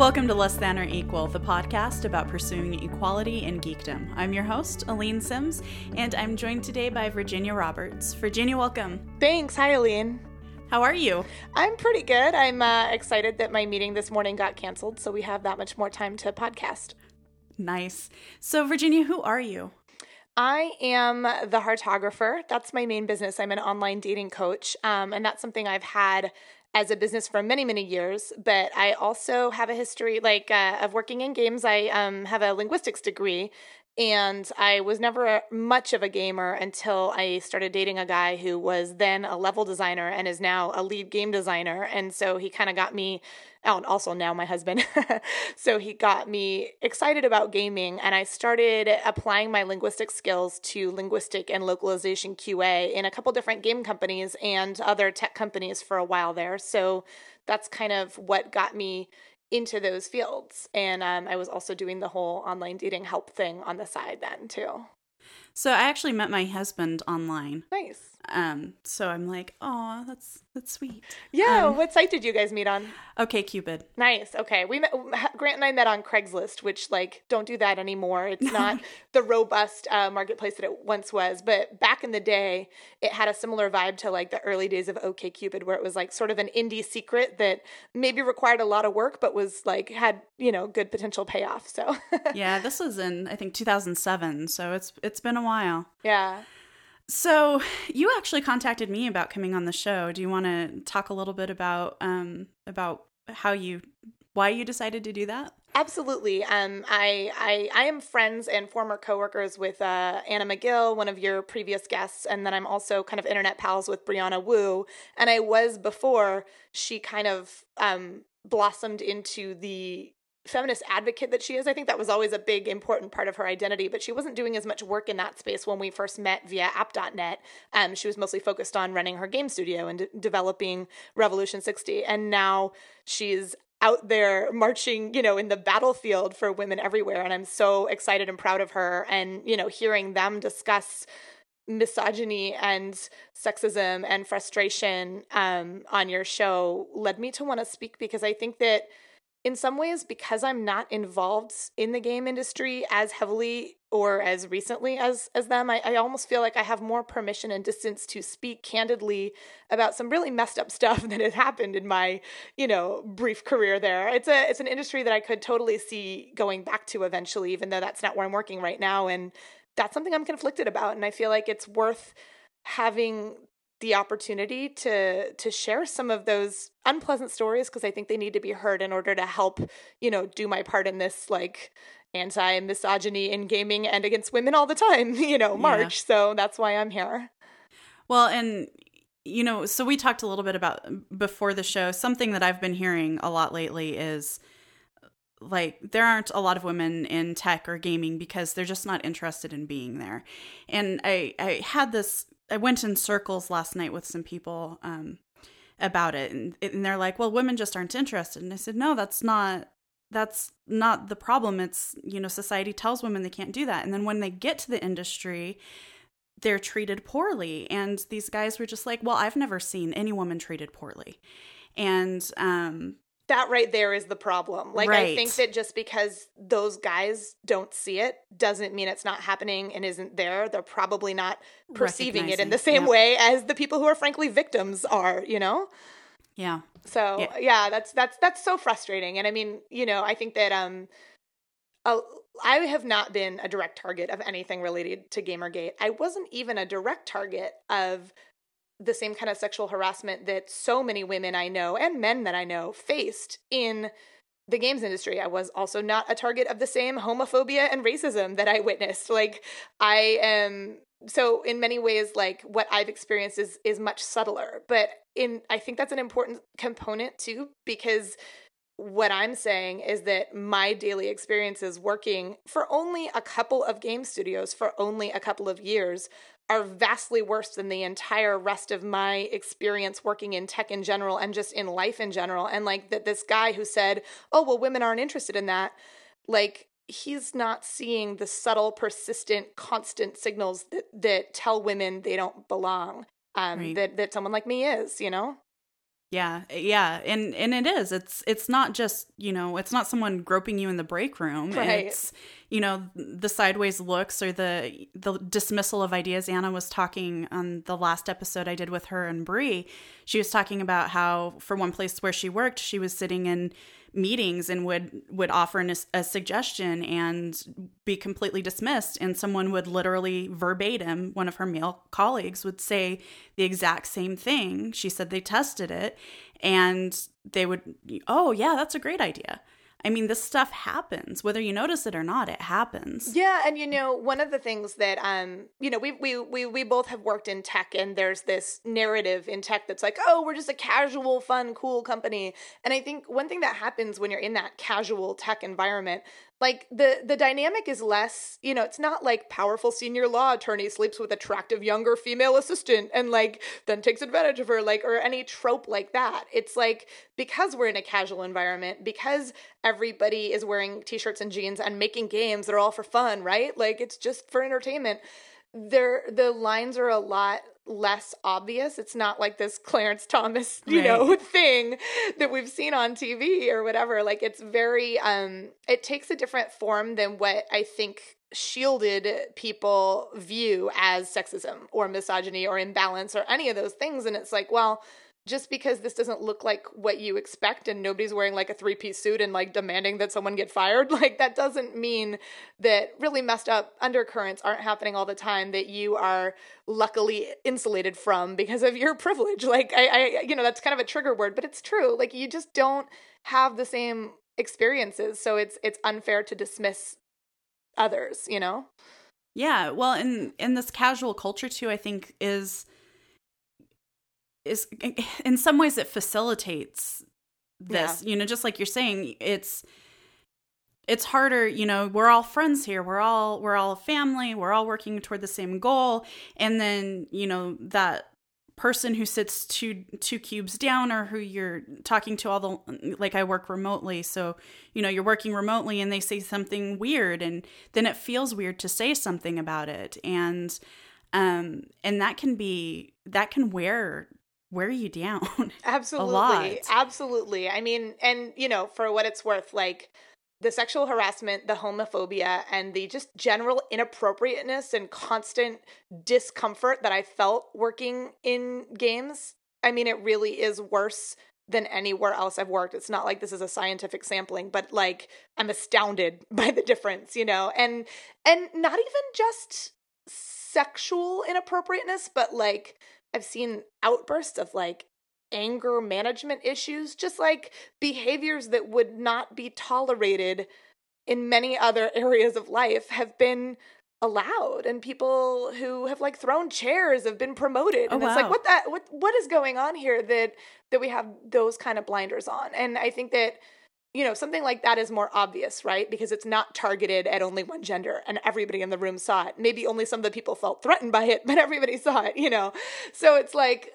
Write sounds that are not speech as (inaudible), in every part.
Welcome to Less Than or Equal, the podcast about pursuing equality in geekdom. I'm your host, Aline Sims, and I'm joined today by Virginia Roberts. Virginia, welcome. Thanks. Hi, Aline. How are you? I'm pretty good. I'm uh, excited that my meeting this morning got canceled, so we have that much more time to podcast. Nice. So, Virginia, who are you? I am the heartographer. That's my main business. I'm an online dating coach, um, and that's something I've had as a business for many many years but i also have a history like uh, of working in games. I um, have a linguistics degree and I was never much of a gamer until I started dating a guy who was then a level designer and is now a lead game designer. And so he kind of got me, and also now my husband. (laughs) so he got me excited about gaming. And I started applying my linguistic skills to linguistic and localization QA in a couple different game companies and other tech companies for a while there. So that's kind of what got me into those fields. And um, I was also doing the whole online dating help thing on the side then too. So I actually met my husband online. Nice. Um, so I'm like, oh, that's that's sweet. Yeah. Um, what site did you guys meet on? OkCupid. Nice. Okay. We met Grant and I met on Craigslist, which like don't do that anymore. It's (laughs) not the robust uh, marketplace that it once was. But back in the day, it had a similar vibe to like the early days of OK Cupid, where it was like sort of an indie secret that maybe required a lot of work, but was like had you know good potential payoff. So (laughs) yeah, this was in I think 2007, so it's it's been a while. Yeah. So you actually contacted me about coming on the show. Do you want to talk a little bit about um about how you why you decided to do that? Absolutely. Um, I, I I am friends and former coworkers with uh, Anna Megill, one of your previous guests, and then I'm also kind of internet pals with Brianna Wu. And I was before she kind of um, blossomed into the feminist advocate that she is. I think that was always a big important part of her identity, but she wasn't doing as much work in that space when we first met via app.net. Um, she was mostly focused on running her game studio and developing Revolution 60. And now she's out there marching, you know, in the battlefield for women everywhere. And I'm so excited and proud of her. And, you know, hearing them discuss misogyny and sexism and frustration um, on your show led me to want to speak because I think that in some ways because i'm not involved in the game industry as heavily or as recently as as them I, I almost feel like i have more permission and distance to speak candidly about some really messed up (laughs) stuff that has happened in my you know brief career there. It's a it's an industry that i could totally see going back to eventually even though that's not where i'm working right now and that's something i'm conflicted about and i feel like it's worth having the opportunity to to share some of those unpleasant stories because I think they need to be heard in order to help, you know, do my part in this like anti-misogyny in gaming and against women all the time, (laughs) you know, march. Yeah. So that's why I'm here. Well, and you know, so we talked a little bit about before the show. Something that I've been hearing a lot lately is like there aren't a lot of women in tech or gaming because they're just not interested in being there. And I I had this I went in circles last night with some people um, about it, and, and they're like, "Well, women just aren't interested." And I said, "No, that's not that's not the problem. It's you know, society tells women they can't do that, and then when they get to the industry." They're treated poorly. And these guys were just like, Well, I've never seen any woman treated poorly. And um, that right there is the problem. Like right. I think that just because those guys don't see it doesn't mean it's not happening and isn't there. They're probably not perceiving it in the same yep. way as the people who are frankly victims are, you know? Yeah. So, yeah. yeah, that's that's that's so frustrating. And I mean, you know, I think that um uh, I have not been a direct target of anything related to Gamergate. I wasn't even a direct target of the same kind of sexual harassment that so many women I know and men that I know faced in the games industry. I was also not a target of the same homophobia and racism that I witnessed. Like I am so in many ways like what I've experienced is is much subtler. But in I think that's an important component too because what I'm saying is that my daily experiences working for only a couple of game studios for only a couple of years are vastly worse than the entire rest of my experience working in tech in general and just in life in general. And like that, this guy who said, oh, well, women aren't interested in that, like, he's not seeing the subtle, persistent, constant signals that, that tell women they don't belong. Um, right. that, that someone like me is, you know? Yeah, yeah, and and it is. It's it's not just you know, it's not someone groping you in the break room. Right. It's you know the sideways looks or the the dismissal of ideas. Anna was talking on the last episode I did with her and Brie. She was talking about how for one place where she worked, she was sitting in meetings and would would offer an, a suggestion and be completely dismissed and someone would literally verbatim one of her male colleagues would say the exact same thing she said they tested it and they would oh yeah that's a great idea I mean, this stuff happens, whether you notice it or not. It happens. Yeah, and you know, one of the things that um, you know, we we we we both have worked in tech, and there's this narrative in tech that's like, oh, we're just a casual, fun, cool company. And I think one thing that happens when you're in that casual tech environment like the the dynamic is less you know it's not like powerful senior law attorney sleeps with attractive younger female assistant and like then takes advantage of her like or any trope like that. It's like because we're in a casual environment because everybody is wearing t-shirts and jeans and making games that are all for fun right? Like it's just for entertainment. There the lines are a lot less obvious. It's not like this (laughs) Clarence Thomas, you right. know, (laughs) thing that we've seen on TV or whatever. Like it's very um it takes a different form than what I think shielded people view as sexism or misogyny or imbalance or any of those things and it's like, well, just because this doesn't look like what you expect and nobody's wearing like a three piece suit and like demanding that someone get fired, (laughs) like that doesn't mean that really messed up undercurrents aren't happening all the time that you are luckily insulated from because of your (laughs) privilege. Like, I, I, you know, that's kind of a trigger word, but it's true. Like, you just don't have the same experiences. So it's, it's unfair to dismiss others, you know? Yeah. Well, in, in this casual culture too, I think is, is (laughs) in some ways it facilitates this yeah. you know just like you're saying it's it's harder you know we're all friends here we're all we're all a family we're all working toward the same goal and then you know that person who sits two two cubes down or who you're talking to all the like I work remotely so you know you're working remotely and they say something weird and then it feels weird to say something about it and um and that can be that can wear wear you down. (laughs) Absolutely. Absolutely. I mean, and you know, for what it's worth, like the sexual harassment, the homophobia, and the just general inappropriateness and constant discomfort that I felt working in games. I mean, it really is worse than anywhere else I've worked. It's not like this is a scientific sampling, but like I'm astounded (laughs) by the difference, you know. And and not even just sexual inappropriateness, but like I've seen outbursts of like anger management issues, just like behaviors that would not be tolerated in many (laughs) other areas of life have been allowed and people who have like thrown chairs have been promoted oh, and it's like what that what what is going on here that that we have those kind of blinders on? And i think that you know, something like that is more obvious, right? Because it's not targeted at only one gender and everybody in the room saw it. Maybe only some of the people felt threatened by it, (laughs) but everybody saw it, you know? So it's like,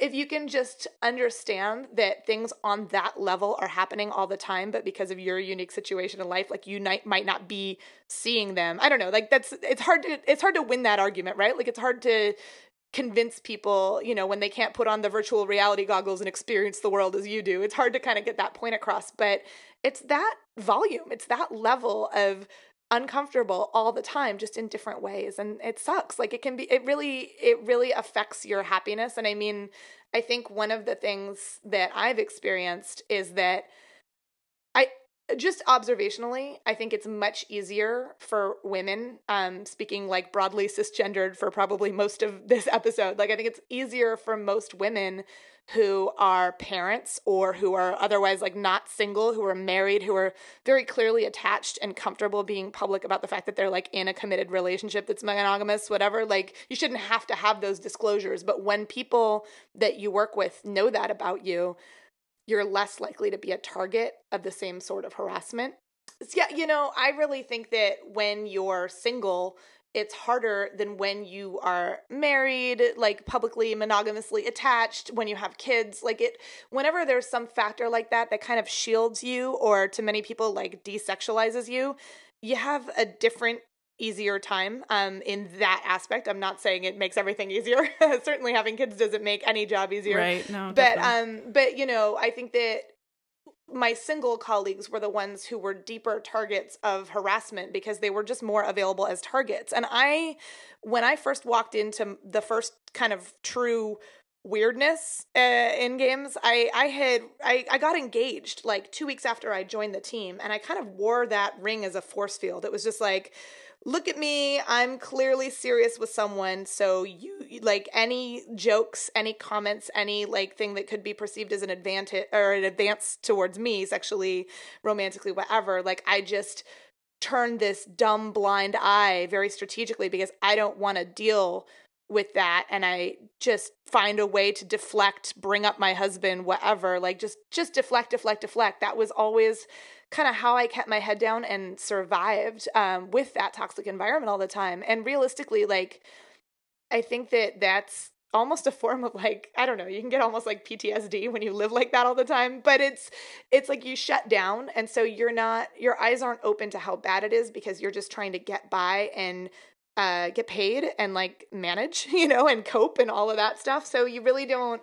if you can just understand that things on that level are happening all the time, but because of your unique situation in life, like you might not be seeing them. I don't know. Like that's it's hard to it's hard to win that argument, right? Like it's hard to convince people, you know, when they can't put on the virtual reality goggles and experience the world as you do. It's hard to kind of get that point across, but it's that volume, it's that level of uncomfortable all the time just in different ways and it sucks like it can be it really it really affects your happiness and i mean i think one of the things that i've experienced is that just observationally, I think it's much easier for women, um, speaking like broadly cisgendered for probably most of this (laughs) episode. Like, I think it's easier for most women who are parents or who are otherwise like not single, who are married, who are very clearly attached and comfortable being public about the fact that they're like in a committed relationship that's monogamous, whatever. Like, you shouldn't have to have those disclosures. But when people that you work with know that about you, you're less likely to be a target of the same sort of harassment. Yeah, you know, I really think that when you're single, it's harder than when you are married, like publicly monogamously attached, when you have kids. Like it, whenever there's some factor like that that kind of shields you or to many people like desexualizes you, you have a different easier time um, in that aspect. I'm not saying it makes everything (laughs) easier. (laughs) Certainly, having kids doesn't make any job easier. Right. No. But definitely. um, but you know, I think that my single colleagues were the ones who were deeper targets of harassment because they were just more available as targets. And I, when I first walked into the first kind of true weirdness uh, in games i i had I, I got engaged like two weeks after i joined the team and i kind of wore that ring as a force field it was just like look at me i'm clearly serious with someone so you like any jokes any comments any like thing that could be perceived as an advantage or an advance towards me sexually romantically whatever like i just turn this dumb blind eye very strategically because i don't want to deal with that and i just find a way to deflect bring up my husband whatever like just just deflect deflect deflect. That was always kind of how i kept my head down and survived um, with that toxic environment all the time and realistically like i think that that's almost a form of like i don't know you can get almost like ptsd when you live like that all the time but it's it's like you shut down and so you're not your eyes aren't open to how bad it is because you're just trying to get by and uh, get paid and like manage, (laughs) you know, and cope and all of that stuff. So you really don't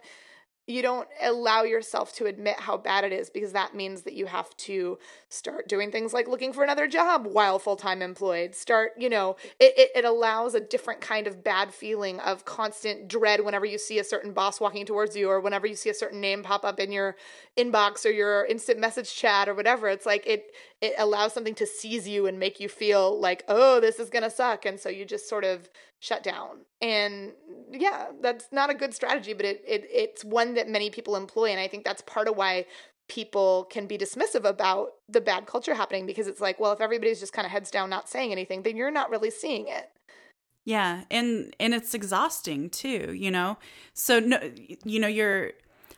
you don't allow yourself to admit how bad it is because that means that you have to start doing things like looking for another job while full-time employed. Start you know it, it, it, allows a different kind of bad feeling of constant dread whenever you see a certain boss walking towards you or whenever you see a certain name pop up in your inbox or your instant message chat or whatever. It's like it it allows something to seize you and make you feel like oh this is gonna suck and so you just sort of shut down. And yeah that's not a good strategy but it, it it's one that many people employ and i think that's part of why people can be dismissive about the bad culture happening because it's like well if everybody's just kind of heads down not saying anything then you're not really seeing it. Yeah and and it's exhausting too you know? So no you know you're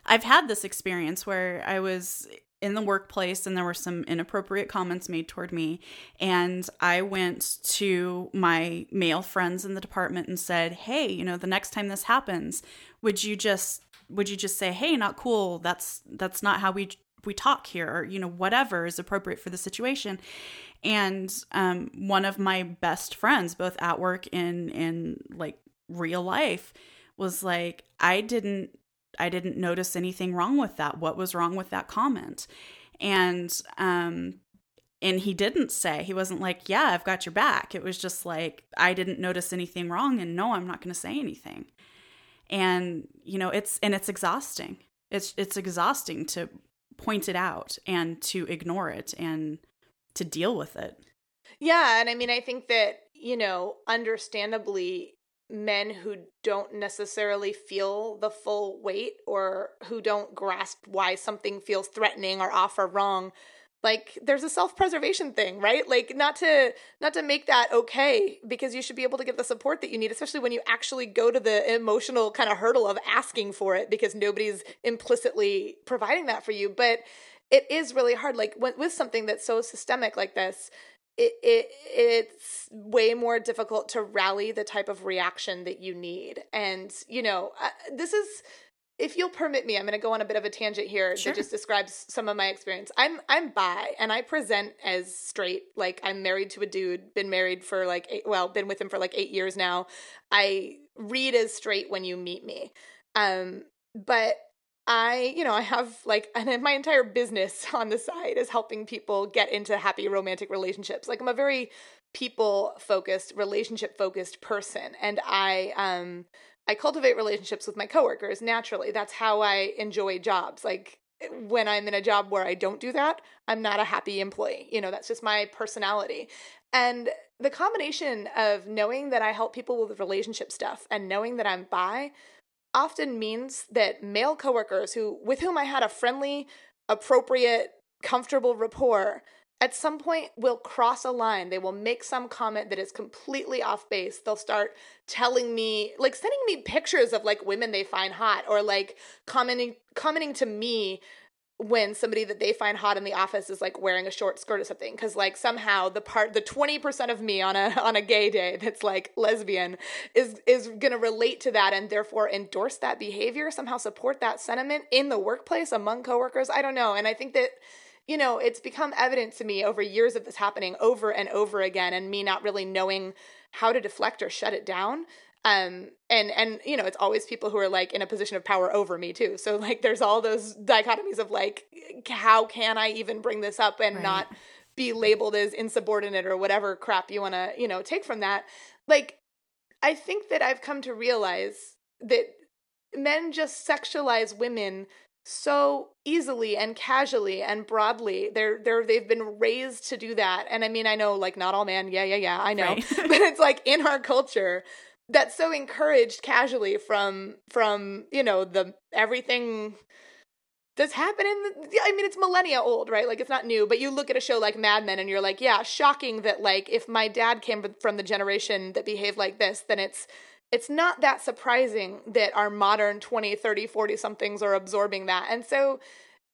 i've had this experience where i was in the workplace and there were some inappropriate comments made toward me. And i went to my male friends in the department and said hey you know the next time this happens would you just would you just say hey not cool. That's that's not how we we talk here. Or you know whatever is appropriate for the situation. And um, one of my best friends both at work and in like real life was like i didn't I didn't notice anything wrong with that. What was wrong with that comment? And um and he didn't say he wasn't like yeah i've got your back it was just like i didn't notice anything wrong and no i'm not going to say anything and you know it's and it's exhausting it's it's exhausting to point it out and to ignore it and to deal with it yeah and i mean i think that you know understandably men who don't necessarily feel the full weight or who don't grasp why something feels threatening or off or wrong like there's a self-preservation thing right? Like not to not to make that okay because you should be able to get the support that you need especially when you actually go to the emotional kind of hurdle of asking for it because nobody's implicitly providing that for you. But it is really hard like with something that's so systemic like this it, it it's way more difficult to rally the type of reaction that you need. And you know uh, this is if you'll permit me i'm going to go on a bit of a tangent here sure. that just describes some of my experience. I'm i'm bi and i present as straight. Like i'm married to a dude been married for like eight, well been with him for like eight years now. I read as straight when you meet me. Um but I, you know, I have like, (laughs) and my entire business (laughs) on the side is helping people get into happy romantic relationships. Like, I'm a very people focused, relationship focused person, and I, um, I cultivate relationships with my coworkers naturally. That's how I enjoy jobs. Like, when I'm in a job where I don't do that, I'm not a happy employee. You know, that's just my personality. And the combination of knowing that I help people with relationship stuff and knowing that I'm bi often means that male coworkers who with whom I had a friendly, appropriate, comfortable rapport at some point will cross a line. They will make some comment that is completely off base. They'll start telling me, like sending me pictures of like women they find hot or like commenting commenting to me when somebody that they find hot in the office is like wearing a short skirt or something because like somehow the part the 20% of me on a on a gay day that's like lesbian is is to relate to that and therefore endorse that behavior somehow support that sentiment in the workplace among coworkers i don't know and i think that you know, it's become evident to me over years of this happening over and over again and me not really knowing how to deflect or shut it down. Um, and and you know, it's always people who are like in a position of power over me too. So like there's all those dichotomies of like how can I even bring this up and right. not be labeled as insubordinate or whatever crap you want to, you know, take from that. Like I think that I've come to realize that men just sexualize women so easily and casually and broadly. They're they're they've been raised to do that. And I mean, I know like not all men, yeah, yeah, yeah, I know. Right. (laughs) but it's like in our culture that's so encouraged casually from from, you know, the everything that's happening. I mean, it's millennia old, right? Like it's not new, but you look at a show like Mad Men and you're like, yeah, shocking that like if my dad came from the generation that behaved like this, then it's it's not that surprising that our modern 20, 30, 40 somethings are absorbing that. And so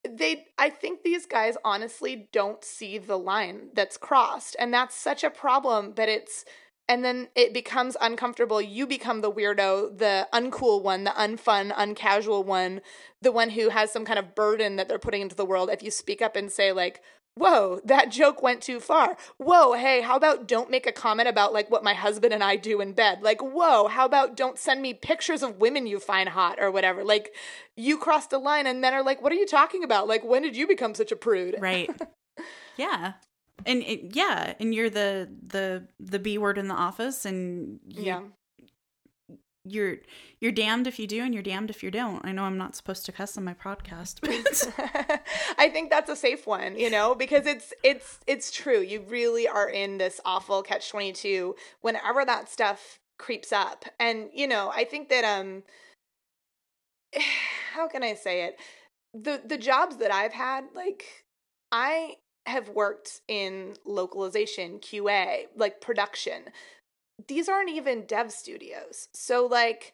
they I think these guys honestly don't see the line that's crossed. And that's such a problem but it's and then it becomes uncomfortable. You become the weirdo, the uncool one, the unfun, uncasual one, the one who has some kind of burden that they're putting into the world. If you speak up and say, like, whoa, that joke went too far. Whoa, hey, how about don't make a comment about like what my husband and I do in bed? Like, whoa, how about don't send me pictures of women you find hot or whatever? Like, you crossed a line and men are like, what are you talking about? Like, when did you become such a prude? Right. (laughs) yeah. And it, yeah, and you're the the the B word in the office and you, yeah you're you're damned if you do and you're damned if you don't. I know I'm not supposed to cuss on my podcast, but (laughs) I think that's a safe one, you know, because it's it's it's true. You really are in this awful catch 22 whenever that stuff creeps up. And you know, I think that um (sighs) how can I say it? The the jobs that I've had, like I have worked in localization, QA, like production these aren't even dev studios. So, like,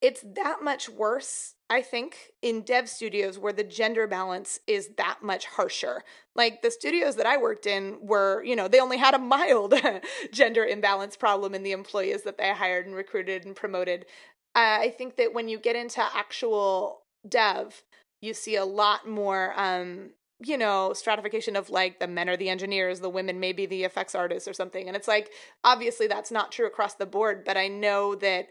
it's that much worse, I think, in dev studios where the gender balance is that much harsher. Like, the studios that I worked in were, you know, they only had a mild (laughs) gender imbalance problem in the employees that they hired and recruited and promoted. Uh, I think that when you get into actual dev, you see a lot more um, you know, stratification of like the men are the engineers, the women may be the effects artists or something. And it's like, obviously that's not true across the board, but I know that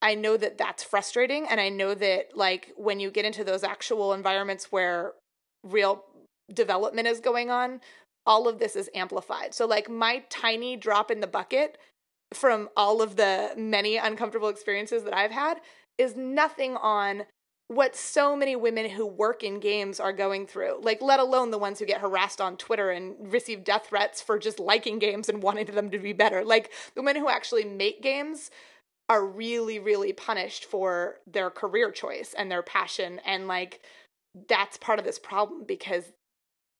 I know that that's frustrating. And I know that like when you get into those actual environments where real development is going on, all of this is amplified. So like my tiny drop in the bucket from all of the many uncomfortable experiences that I've had is nothing on what so many women who work in games are going through, like, let alone the ones who get harassed on Twitter and receive death threats for just liking games and wanting them to be better. Like, the women who actually make games are really, really punished for their career choice and their passion. And, like, that's part of this problem because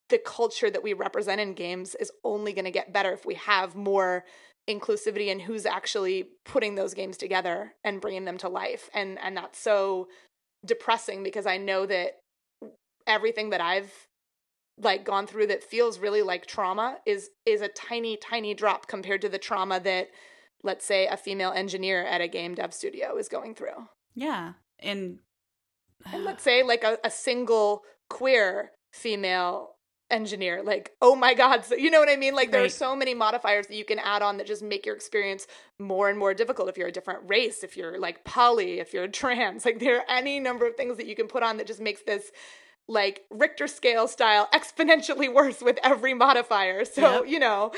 the culture that we represent in games is only going to get better if we have more inclusivity in who's actually putting those games together and bringing them to life and and that's so depressing because I know that everything that I've like gone through that feels really like trauma is is a tiny tiny drop compared to the trauma that let's say a female engineer at a game dev studio is going through. Yeah. And and (sighs) let's say like a, a single queer female engineer like oh my god so you know what i mean like there right. are so many modifiers that you can add on that just make your experience more and more difficult if you're a different race if you're like poly if you're (laughs) trans like there are any number of things that you can put on that just makes this like richter scale style exponentially (laughs) worse with every modifier so yep. you know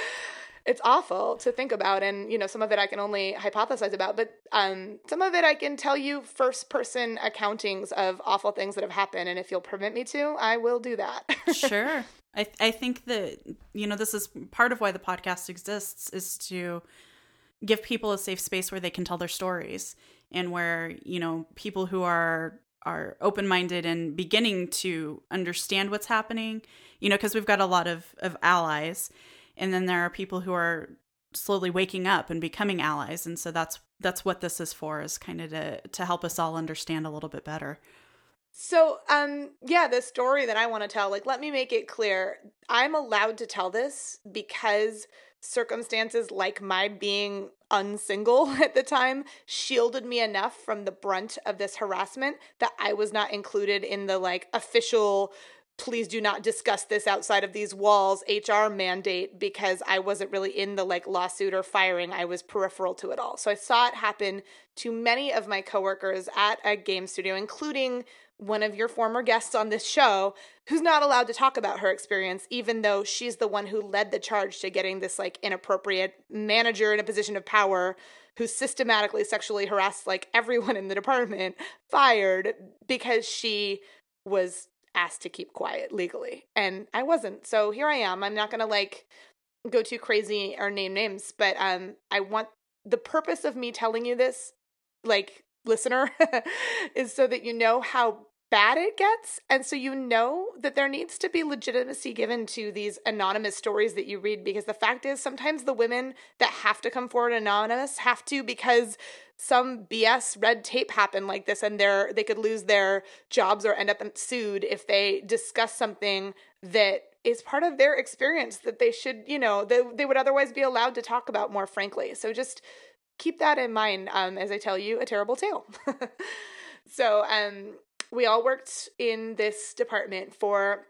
it's awful to think about and you know some of it i can only hypothesize about but um, some of it i can tell you first person accountings of awful things that have happened and if you'll permit me to i will do that (laughs) sure I I think that you know this is part of why the podcast exists is to give people a safe space where they can tell their stories and where you know people who are are open-minded and beginning to understand what's happening you know because we've got a lot of of allies. And then there are people who are slowly waking up and becoming allies. And so that's that's what this is for is kind of to to help us all understand a little bit better so, um, yeah, the story that I want to tell, like, let me make it clear. I'm allowed to tell this because circumstances like my being unsingle (laughs) at the time shielded me enough from the brunt of this harassment that I was not included in the like official please do not discuss this outside of these walls HR mandate because I wasn't really in the like lawsuit or firing. I was peripheral to it all. So I saw it happen to many of my coworkers at a game studio, including one of your former guests on this show who's not allowed to talk about her experience even though she's the one who led the charge to getting this like inappropriate manager in a position of power who systematically sexually harassed like everyone in the department fired because she was asked to keep quiet legally. And I wasn't. So here I am. I'm not going to like go too crazy or name names, but um I want the purpose of me telling you this like listener (laughs) is so that you know how bad it gets. And so you know that there needs to be legitimacy given to these anonymous stories that you read because the fact is sometimes the women that have to come forward anonymous have to because some BS red tape happened like this and they're they could lose their jobs or end up sued if they discuss something that is part of their experience that they should, you know, they, they would otherwise be allowed to talk about more frankly. So just keep that in mind um, as I tell you a terrible tale. (laughs) so um, we all worked in this department for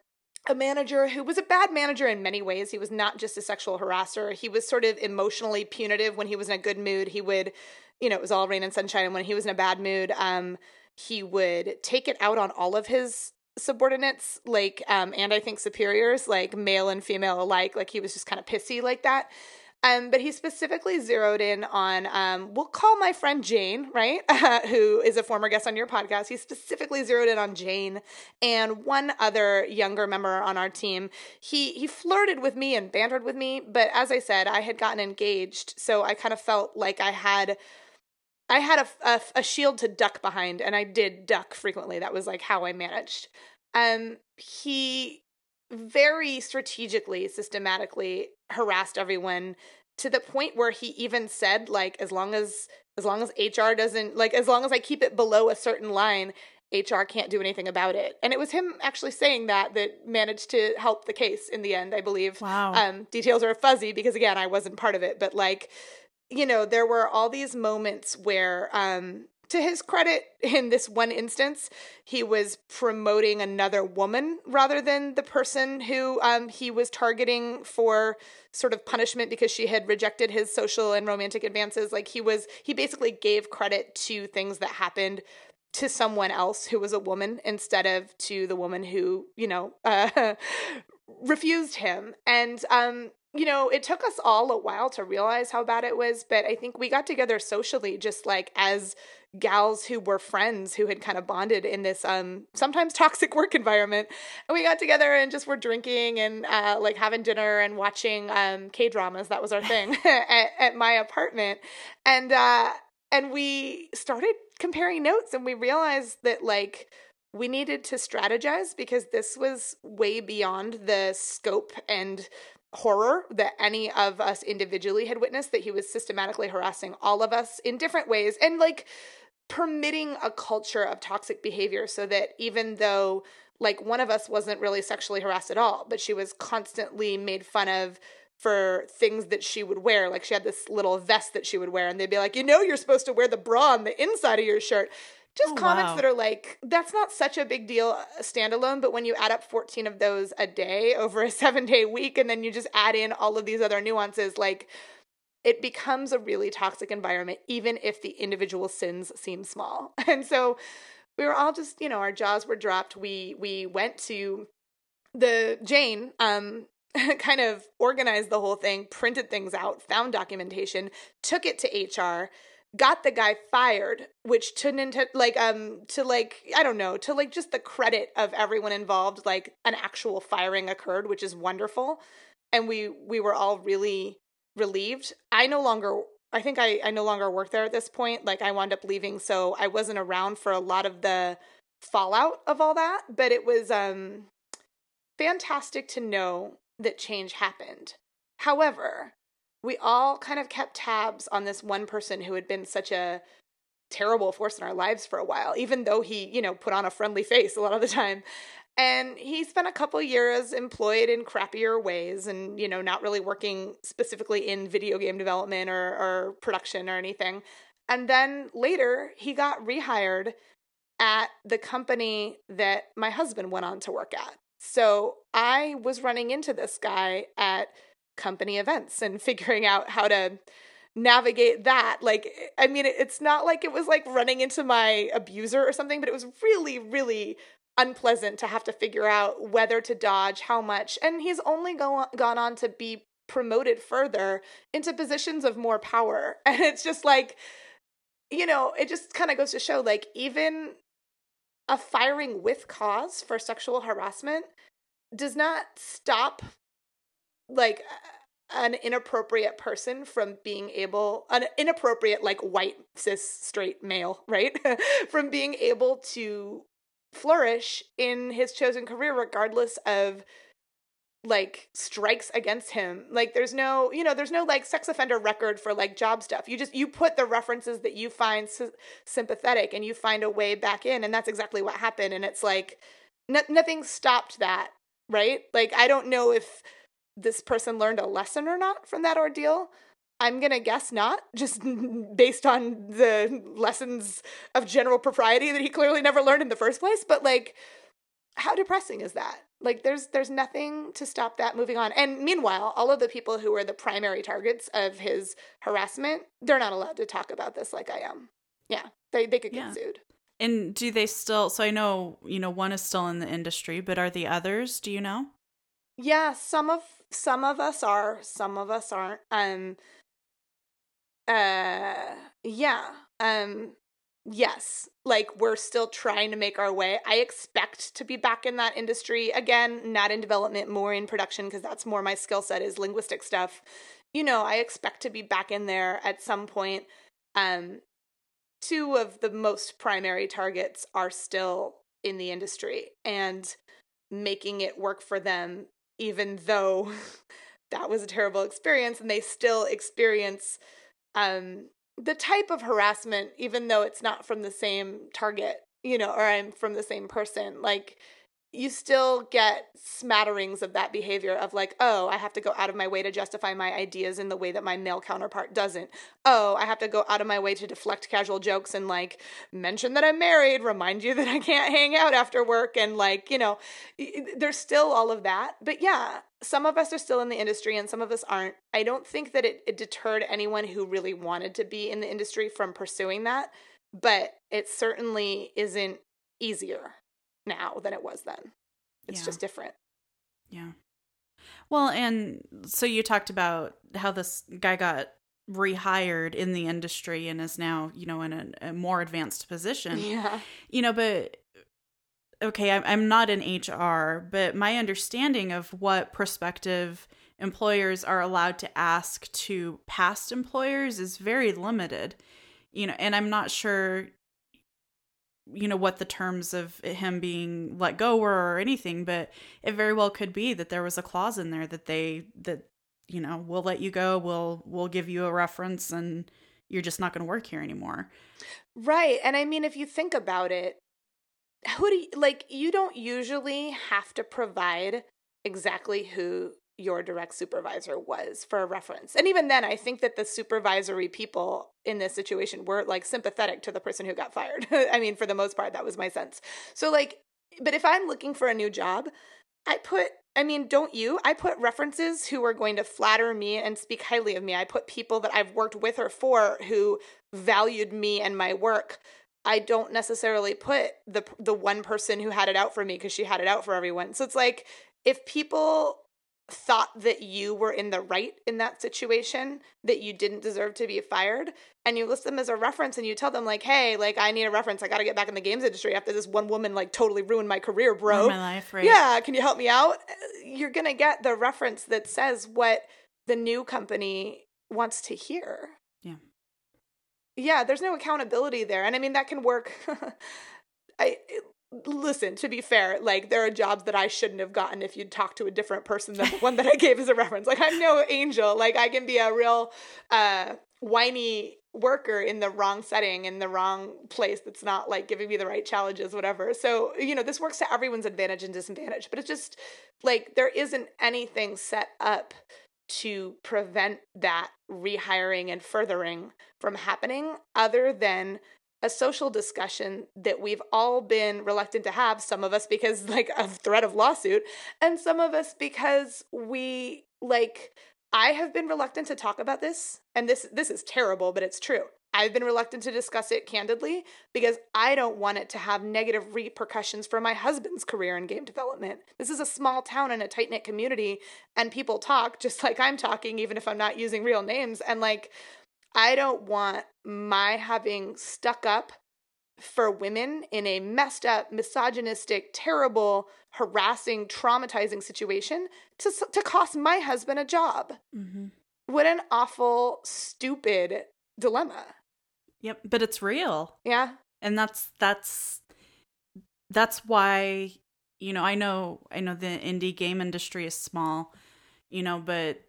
a manager who was a bad manager in many ways. He was not just a sexual harasser. He was sort of emotionally punitive when he was in a good mood. He would, you know, it was all rain and sunshine. And when he was in a bad mood, um, he would take it out on all of his subordinates, like, um, and I think superiors, like male and female alike. Like he was just kind of pissy like that. Um, but he specifically zeroed in on, um, we'll call my friend Jane, right? (laughs) who is a former guest on your podcast. He specifically zeroed in on Jane and one other younger member on our team. He he flirted with me and bantered with me, but as I said, I had gotten engaged, so I kind of felt like I had. I had a, a, a shield to duck behind, and I did duck frequently. That was like how I managed. Um, he very strategically, systematically harassed everyone to the point where he even said like as long as as long as HR doesn't like as long as I keep it below a certain line, HR can't do anything about it. And it was him actually saying that that managed to help the case in the end, I believe. Wow. Um, details are fuzzy because again, I wasn't part of it, but like, you know, there were all these moments where um to his credit, (laughs) in this one instance, he was promoting another woman rather than the person who um, he was targeting for sort of punishment because she had rejected his social and romantic advances. Like he was, he basically gave credit to things that happened to someone else who was a woman instead of to the woman who, you know, (laughs) uh, (laughs) refused him. And um, you know, it took us all a while to realize how bad it was, but I think we got together socially just like as gals who were friends who had kind of bonded in this um sometimes toxic (laughs) work environment. And we got together and just were drinking and uh like having dinner and watching um K dramas. That was our thing (laughs) at, at my apartment. And uh and we started comparing notes and we realized that like we needed to strategize because this was way beyond the scope and horror that any of us individually had witnessed that he was systematically harassing all of us in different ways and like permitting a culture of toxic behavior so that even though like one of us wasn't really sexually harassed at all but she was constantly made fun of for things that she would wear like she had this little vest that she would wear and they'd be like you know you're supposed to wear the bra on the inside of your shirt just oh, comments wow. that are like that's not such a big deal uh, standalone but when you add up 14 of those a day over a 7 day week and then you just add in all of these other nuances like it becomes a really toxic environment even if the individual sins seem small (laughs) and so we were all just you know our jaws were dropped we we went to the jane um (laughs) kind of organized the whole thing printed things out found documentation took it to hr got the guy fired which to into like um to like i don't know to like just the credit of everyone involved like an actual firing occurred which is wonderful. And we we were all really relieved. I no longer i think i i no longer work there at this point. Like i wound up leaving so i wasn't around for a lot of the fallout of all that. But it was um fantastic to know that change happened. However we all kind of kept tabs on this one person who had been such a terrible force in our lives for a while, even though he, you know, put on a friendly face a lot of the time. And he spent a couple years employed in crappier ways and, you know, not really working specifically in video game development or, or production or anything. And then later, he got rehired at the company that my husband went on to work at. So I was running into this guy at company events and (laughs) figuring out how to navigate that. Like, I mean, it's not like it was like running into my abuser or something, but it was really, really unpleasant to have to figure out whether to dodge, how much. And he's only go- gone on to be promoted further into positions of more power. (laughs) And it's just like, you know, it just kind of goes to show like, even a firing with cause for sexual harassment does not stop like an inappropriate person from being able an inappropriate like white cis straight male (laughs) right? From being able to flourish in his chosen career regardless of like strikes against him. Like there's no you know there's no like sex offender record for like job stuff. You just you put the references that you find sy- sympathetic and you find a way back in and that's exactly what happened and it's like nothing stopped that right? Like i don't know if this person learned a lesson or not from that ordeal i'm going to guess not just (laughs) based on the lessons of general propriety that he clearly never learned in the first place. But like how depressing is that? Like there's there's nothing to stop that moving on. And meanwhile all of the people who were the primary targets of his harassment they're not allowed to talk about this like i am. Yeah they they could get yeah. sued. And do they still so i know you know one is still in the industry but are the others do you know yeah some of some of us are some of us aren't um uh yeah um yes, like we're still trying to make our way. I expect to be back in that industry again, not in development, more in production because that's more my skill set is linguistic stuff. You know, I expect to be back in there at some point. Um two of the most primary targets are still in the industry and making it work for them even though (laughs) that was a terrible experience and they still experience um the type of harassment, even though it's not from the same target, you know, or I'm from the same person, like you still get smatterings of that behavior of like, oh, I have to go out of my way to justify my ideas in the way that my male counterpart doesn't. Oh, I have to go out of my way to deflect casual jokes and like mention that I'm married, remind you that I can't hang out after work. And like, you know, there's still all of that. But yeah, some of us are still in the industry and some of us aren't. I don't think that it, it deterred anyone who really wanted to be in the industry from pursuing that, but it certainly isn't easier now than it was then. It's yeah. just different. Yeah. Well, and so you talked about how this guy got rehired in the industry and is now, you know, in a, a more advanced position. Yeah. You know, but okay, I'm not in HR, but my understanding of what prospective employers are allowed to ask to past employers is very limited. You know, and I'm not sure you know what the terms of him being let go were or anything but it very well could be that there was a clause in there that they that you know we'll let you go we'll we'll give you a reference and you're just not going to work here anymore. Right and i mean if you think about it who do you, like you don't usually have to provide exactly who your direct supervisor was for a reference. And even then, I think that the supervisory people in this situation were like sympathetic to the person who got fired. (laughs) I mean, for the most part, that was my sense. So, like, but if I'm looking for a new job, I put, I mean, don't you? I put references who are going to flatter me and speak highly of me. I put people that I've worked with or for who valued me and my work. I don't necessarily put the the one person who had it out for me because she had it out for everyone. So it's like if people thought that you were in the right in that situation, that you didn't deserve to be fired, and you list them as a reference and you tell them like, "Hey, like I need a reference. I got to get back in the games industry after this one woman like totally ruined my career, bro. my life, right? Yeah, can you help me out?" You're going to get the reference that says what the new company wants to hear. Yeah. Yeah, there's no accountability there. And I mean that can work (laughs) I listen to be fair like there are jobs that i shouldn't have gotten if you'd talked to a different person than the one that i gave as a reference. Like i'm no angel. Like i can be a real uh whiny worker in the wrong setting in the wrong place that's not like giving me the right challenges whatever. So you know this works to everyone's advantage and disadvantage but it's just like there isn't anything set up to prevent that rehiring and furthering from happening other than a social discussion that we've all been reluctant to have some of us because like of threat of lawsuit and some of us because we like I have been reluctant to talk about this and this this is terrible but it's true. I've been reluctant to discuss it candidly because I don't want it to have negative repercussions for my husband's career in game development. This is a small town and a tight knit community, and people talk just (laughs) like I'm talking, even if I'm not using real names. And like, I don't want my having stuck up for women in a messed up, misogynistic, terrible, harassing, traumatizing situation to, to cost my husband a job. Mm-hmm. What an awful, stupid dilemma. Yep, but it's real. Yeah. And that's that's that's why you know, I know I know the indie game industry is small, you know, but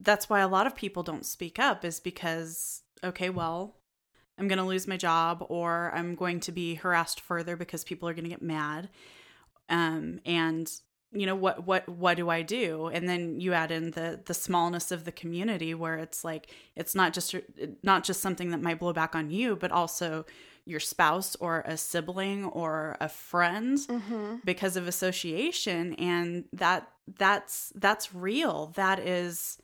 that's why a lot of people don't speak up is because okay, well, I'm going to lose my job or I'm going to be harassed further because people are going to get mad. Um and you know what what what do i do and then you add in the the smallness of the community where it's like it's not just not just something that might blow back on you but also your spouse or a sibling or a friend mm-hmm. because of association and that that's that's real that is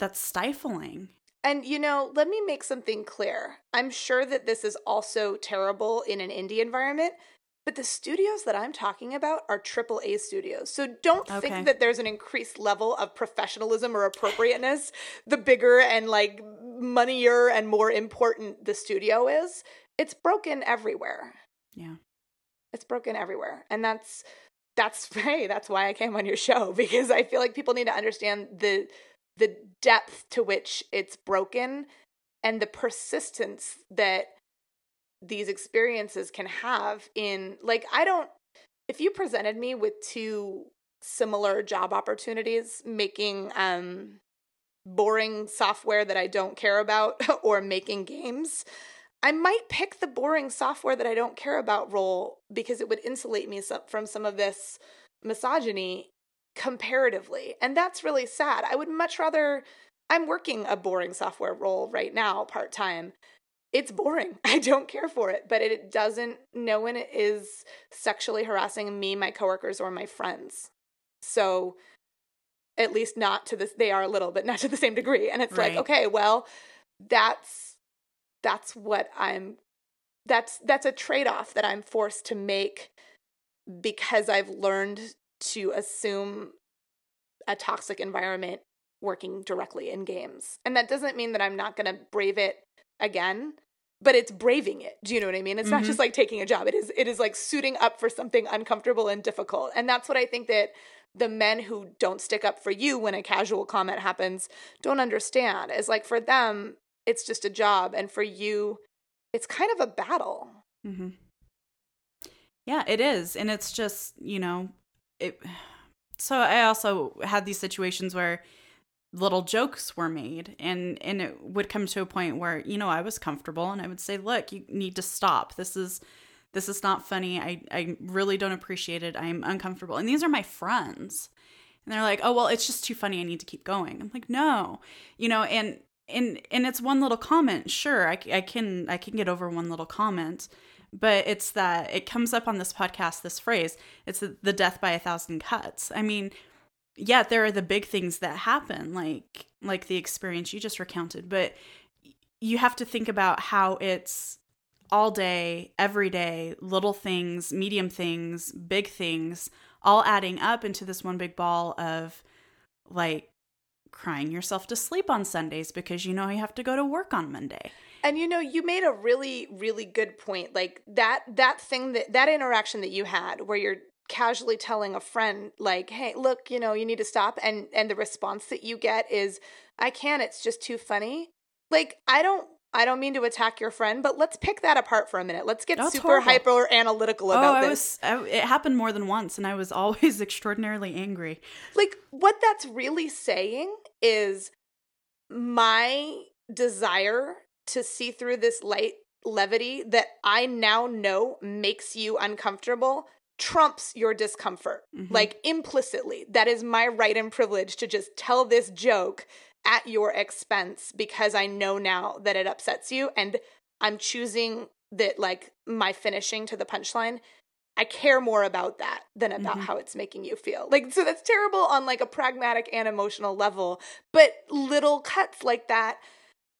that's stifling and you know, let me make something clear. I'm sure that this is also terrible in an indie environment, but the studios that I'm talking about are triple A studios. So don't okay. think that there's an increased level of professionalism or appropriateness the bigger and like moneyer and more important the studio is. It's broken everywhere. Yeah. It's broken everywhere. And that's that's (laughs) hey, that's why I came on your show (laughs) because I feel like people need to understand the the depth to which it's broken and the persistence that these experiences can have in like I don't if you presented me with two similar job opportunities making um boring software that I don't care about (laughs) or making games I might pick the boring software that I don't care about role because it would insulate me from some of this misogyny comparatively. And that's really sad. I would much rather I'm working a boring software role right now part time it's boring. (laughs) I don't care for it, but it doesn't, no one is sexually harassing me, my coworkers, or my friends. So at least not to this, they are a little, but not to the same degree. And it's right. like, okay, well, that's, that's what I'm, that's, that's a trade off that I'm forced to make because I've learned to assume a toxic environment working directly in games. And that doesn't mean that I'm not going to brave it again but it's braving it do you know what i mean it's mm-hmm. not just like taking a job it is it is like suiting up for something uncomfortable and difficult and that's what i think that the men who don't stick up for you when a casual comment happens don't understand is like for them it's just a job and for you it's kind of a battle mm-hmm. yeah it is and it's just you know it so i also had these situations where little jokes were made and and it would come to a point where you know I was comfortable and I would say look you need to stop. This is this is not funny. I I really don't appreciate it. I'm uncomfortable. And these are my friends. And they're like oh well it's just too funny. I need to keep going. I'm like no. You know and and and it's one little comment. Sure I, I can I can get over one little comment but it's that it comes up on this podcast this phrase it's the, death by a thousand cuts I mean yeah, there are the big things that happen, like like the experience you just recounted, but you have to think about how it's all day, every day, little things, medium things, big things, all adding up into this one big ball of like crying yourself to sleep on Sundays because you know you have to go to work on Monday. And you know, you made a really really good point. Like that that thing that that interaction that you had where you're casually telling a friend like hey look you know you need to stop and and the response that you get is i can't it's just too funny like i don't I don't mean to attack your friend, but let's pick that apart for a minute. Let's get That's super horrible. hyper analytical oh, about oh, this. Was, I, it happened more than once, and I was always (laughs) extraordinarily angry. Like, what that's really saying is my desire to see through this light levity that I now know makes you uncomfortable trumps your discomfort. Mm-hmm. Like implicitly, that is my right and privilege to just tell this joke at your expense because I know now that it upsets you and I'm choosing that like my finishing to the punchline. I care more about that than about mm-hmm. how it's making you feel. Like so that's terrible on like a pragmatic and emotional level, but little cuts like that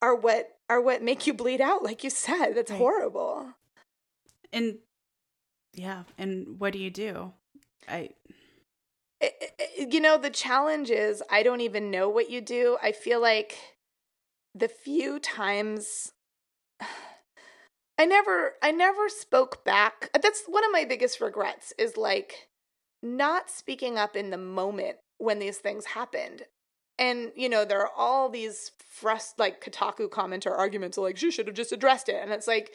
are what are what make you bleed out like you said. That's right. horrible. And yeah, and what do you do? I you know the challenge is I don't even know what you do. I feel like the few times (sighs) I never I never spoke back. That's one of my biggest regrets is like not speaking up in the moment when these things happened. And you know, there are all these frust like Kotaku commenter arguments like she should have just addressed it. And it's like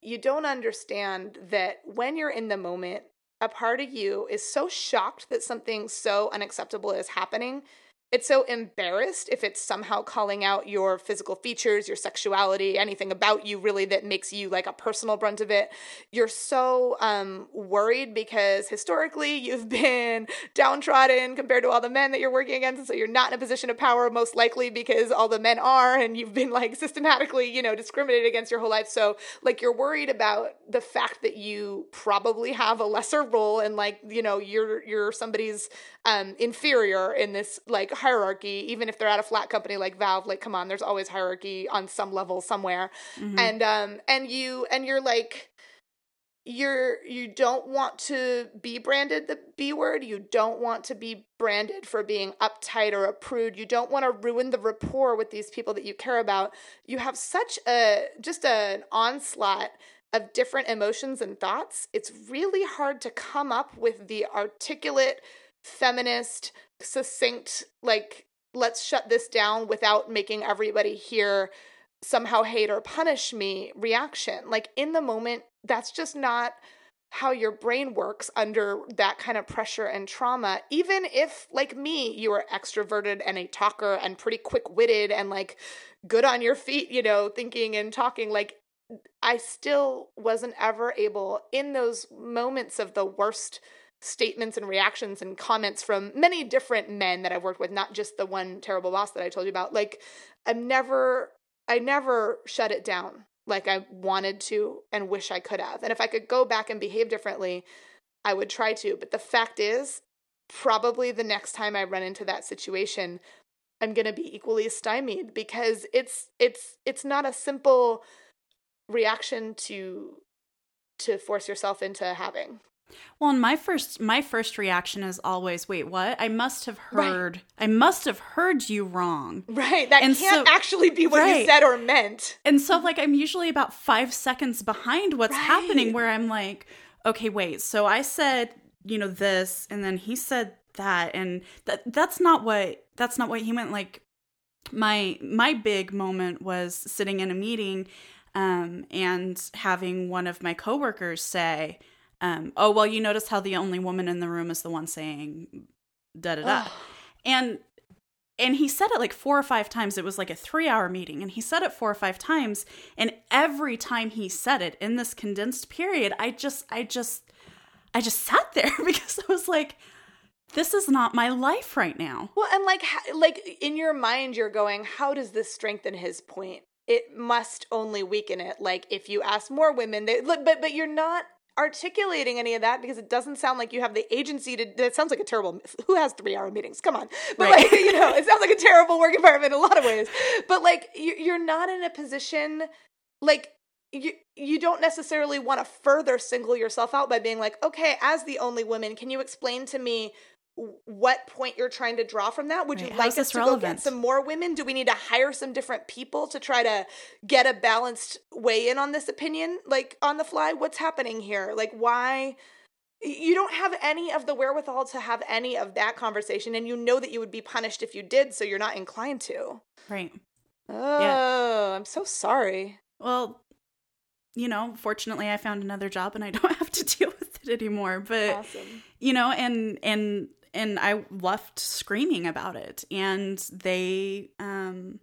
you don't understand that when you're in the moment, a part of you is so shocked that something so unacceptable is happening it's so embarrassed if it's somehow calling out your physical features, your sexuality, anything about you really that makes you like a personal brunt of it. You're so um, worried because historically you've (laughs) been downtrodden compared to all the men that you're working against. And so you're not in a position of power, most likely because all the men are, and you've been like systematically, you know, discriminated against your whole life. So, like, you're worried about the fact that you probably have a lesser role and, like, you know, you're, you're somebody's um, inferior in this, like, hierarchy, even if they're at a flat company like Valve. Like, come on, there's always hierarchy on some level somewhere, mm-hmm. and um, and you and you're like, you're you don't want to be branded the B word. You don't want to be branded for being uptight or a prude. You don't want to ruin the rapport with these people that you care about. You have such a just an onslaught of different emotions and thoughts. It's really hard to come up with the articulate feminist succinct like let's shut this down without making everybody here somehow hate or punish me reaction. Like in the moment that's just not how your brain works under that kind of pressure and trauma. Even if like me you are extroverted and a talker and pretty quick-witted and like good on your feet you know thinking and talking like i still wasn't ever able in those moments of the worst statements and reactions and comments from many different men that I've worked with, not just the one terrible boss that I told you about. Like I'm never I never shut it down like I wanted to and wish I could have. And if I could go back and behave differently, I would try to. But the fact is, probably the next time I run into that situation, I'm going to be equally stymied because it's it's it's not a simple reaction to to force yourself into having. Well, and my first my first reaction is always, wait, what? I must have heard right. I must have heard you wrong. Right. That and can't so, actually be what right. you said or meant. And so like I'm usually about 5 seconds behind what's right. happening where I'm like, okay, wait. So I said, you know, this and then he said that and that that's not what that's not what he meant like my my big moment was sitting in a meeting um and having one of my coworkers say um, oh well you notice how the only woman in the room is the one saying da da da. And and he said it like four or five times. It was like a three hour meeting and he said it four or five times. And every time he said it in this condensed period i just i just i just sat there (laughs) because i was like this is not my life right now. Well and like like in your mind you're going how does this strengthen his point? It must only weaken it. Like if you ask more women they but but you're not articulating any of that because it doesn't sound like you have the agency to that sounds like a terrible who has three hour meetings? Come on. But right. like (laughs) you know it sounds like a terrible work environment in a lot of ways. (laughs) But like you're not in a position like you you don't necessarily want to further single yourself out by being like okay as the only woman can you explain to me what point you're trying to draw from that. Would right. you like us to relevant? go get some more women? Do we need to hire some different people to try to get a balanced way in on this opinion, like on the fly? What's happening here? Like, why? You don't have any of the wherewithal to have any of that conversation, and you know that you would be punished if you did, so you're not inclined to. Right. Oh, yeah. I'm so sorry. Well, you know, fortunately, I found another job and I don't (laughs) have to deal with it anymore. But awesome. you know, and and and I left screaming about it. And they, um,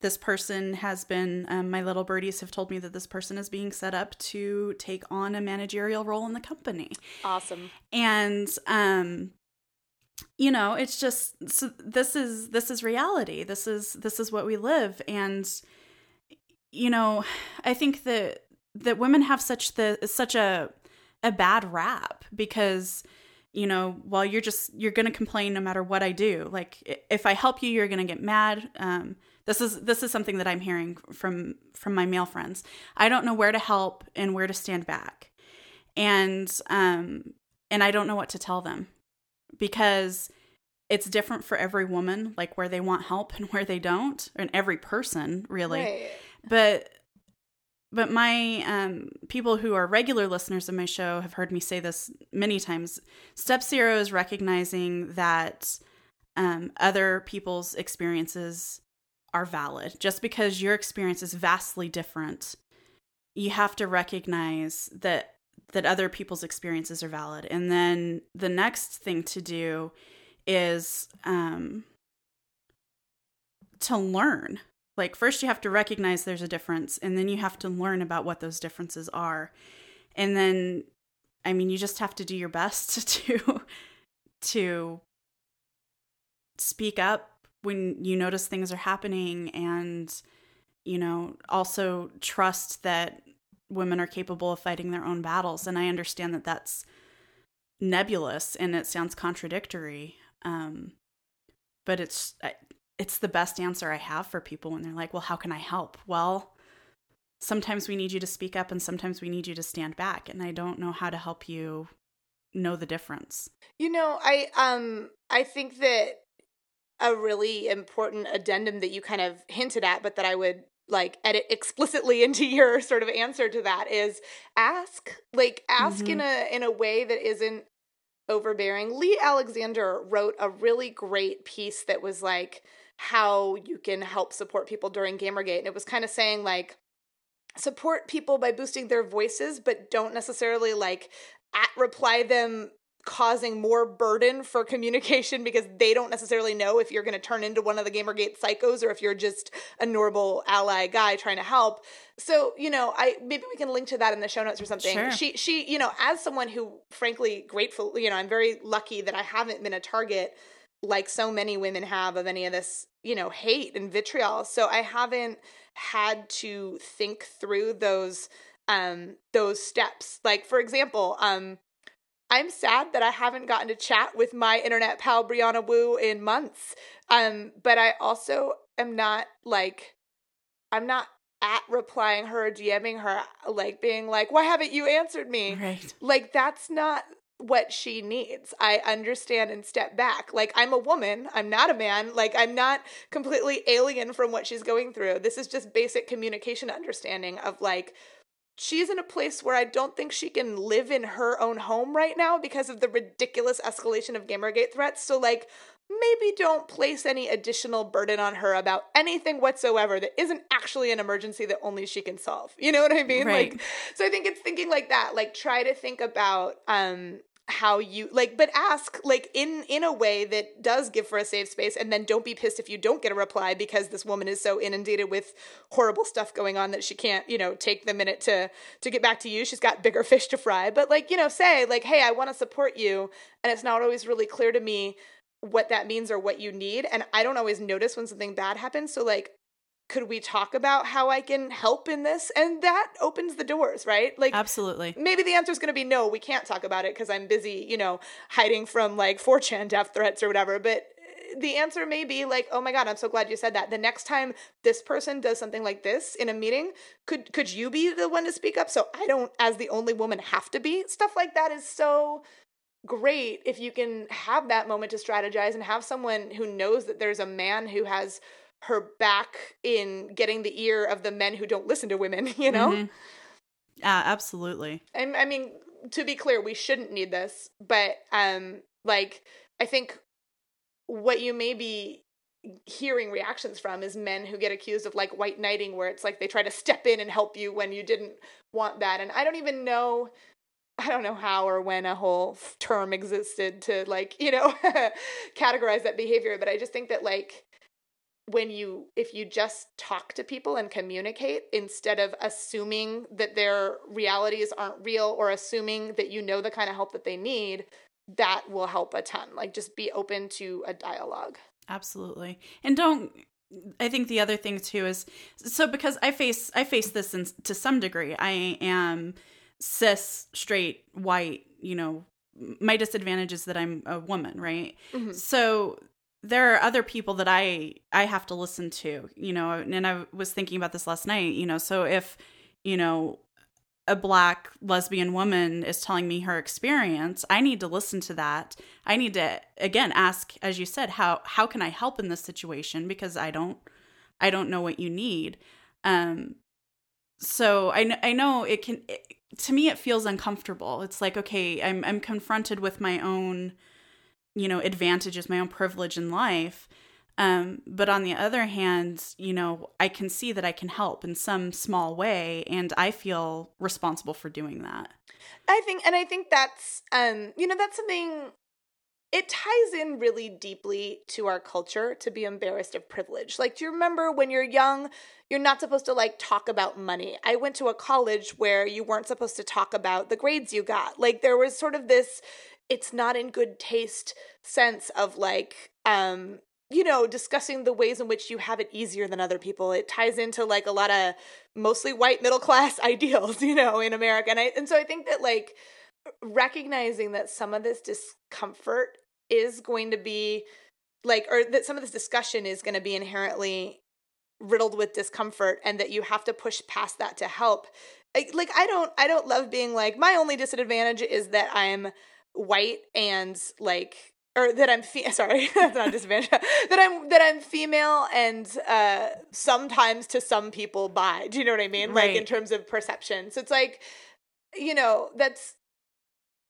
this person has been, um, my little birdies have told me that this person is being set up to take on a managerial role in the company. Awesome. And, um, you know, it's just so this is this is reality. This is this is what we live, and you know, I think that that women have such the such a a bad rap because you know while you're just you're gonna complain no matter what i do. Like if i help you you're gonna get mad. Um, this is this is something that i'm hearing from from my male friends. I don't know where to help and where to stand back. And um and i don't know what to tell them because it's different for every woman like where they want help and (laughs) where they don't and every person really. Right. but but my um, people who are regular listeners of my show have heard me say this many times. Step zero is recognizing that um, other people's experiences are valid. Just because your experience is vastly different, you have to recognize that that other people's experiences are valid. And then the next thing to do is um, to learn like first you have to recognize there's a difference and then you have to learn about what those differences are. And then i mean you just have to do your best (laughs) to to speak up when you notice things are happening and you know also trust that women are capable of fighting their own battles. And i understand that that's nebulous and it sounds contradictory um but it's it's the best answer I have for people when they're like, "Well, how can I help?" Well, sometimes we need you to speak up and sometimes we need you to stand back, and I don't know how to help you know the difference. You know, I um I think that a really important addendum that you kind of hinted at but that I would like edit explicitly (laughs) into your sort of answer to that is ask like ask in a in a way that isn't overbearing. Leigh Alexander wrote a really great piece that was like how you can help support people during Gamergate. And it was kind of saying like support people by boosting their voices, but don't necessarily like at reply them causing more burden for communication because they don't necessarily know if you're going to turn into one of the Gamergate psychos or if you're just a normal ally guy trying to help. So, you know, I maybe we can link to that in the show notes or something. Sure. She she, you know, as someone who frankly grateful, you know, I'm very lucky that I haven't been a target like so many women have of any of this, you know, hate and vitriol. So I haven't had to think through those um those steps. Like for example, um I'm sad that I haven't gotten to chat with my internet pal Brianna Wu in months. Um, but I also am not like I'm not at replying her or DMing her like being like, why haven't you answered me? Right. Like that's not what she needs. I understand and step back. Like I'm a woman, I'm not a man. Like I'm not completely alien from what she's going through. This is just basic communication understanding of like she's in a place where I don't think she can live in her own home right now because of the ridiculous escalation of Gamergate threats. So, like, maybe don't place any additional burden on her about anything whatsoever that isn't actually an emergency that only she can solve. You know what I mean? Right. Like, so I think it's thinking like that. Like, try to think about, um, how you like but ask like in in a way that does give for a safe space and then don't be pissed if you don't get a reply because this woman is so inundated with horrible stuff going on that she can't you know take the minute to to get back to you. She's got bigger (laughs) fish to fry. But like you know say like hey i want to support you and it's not always really clear to me what that means or what you need. And i don't always notice when something bad happens. So like could we talk about how I can help in this? And that opens the doors, right? Like, Absolutely. maybe the answer is going to be no, we can't talk about it because I'm busy, you know, hiding from like 4chan death threats or whatever. But eh, the answer may be like, oh my God, I'm so glad you said that. The next time this person does something like this in a meeting, could could you be the one to speak up? So I don't, as the only woman, have to be. Stuff like that is so great if you can have that moment to strategize and have someone who knows that there's a man who has her back in getting the ear of the men who don't listen to women, (laughs) you know? Mhm. Uh, absolutely. I, I mean, to be clear, we shouldn't need this, but um, like I think what you may be hearing reactions from is men who get accused of like white knighting, where it's like they try to step in and help you when you didn't want that, and I don't even know. I don't know how or when a whole term existed to like, you know, (laughs) categorize that behavior, but I just think that like when you if you just talk to people and communicate instead of assuming that their realities aren't real or assuming that you know the kind of help that they need that will help a ton like just be open to a dialogue Absolutely. And don't I think the other thing too is so because I face I face this in, to some degree. I am cis, straight, white. You know, my disadvantage is that I'm a woman, right? Mm-hmm. So there are other people that I I have to listen to. You know, and I was thinking about this last night. You know, so if you know a black lesbian woman is telling me her experience i need to listen to that i need to again ask as you said how how can i help in this situation because i don't i don't know what you need um so i i know it can it, to me it feels uncomfortable it's like okay i'm i'm confronted with my own you know advantages my own privilege in life um, but on the other hand, you know, I can see that I can help in some small way, and I feel responsible for doing that. I think, and I think that's, um, you know, that's something. It ties in really deeply to our culture to be embarrassed of privilege. Like, do you remember when you're young, you're not supposed to like talk about money? I went to a college where you weren't supposed to talk about the grades you got. Like, there was sort of this, it's not in good taste sense of like, um, you know, discussing the ways in which you have it easier than other people. It ties into like a lot of mostly white middle class (laughs) ideals, you know, in America. And I and so I think that like recognizing that some of this discomfort is going to be like or that some of this discussion is going to be inherently riddled with discomfort and that you have to push past that to help. Like, like I don't I don't love being like my only disadvantage is that I'm white and like or that I'm fe- (laughs) sorry, (laughs) that's not disadvantage. (laughs) that I'm that I'm female and uh sometimes to some people bi. Do you know what I mean? Right. Like in terms of perception. So it's like, you know, that's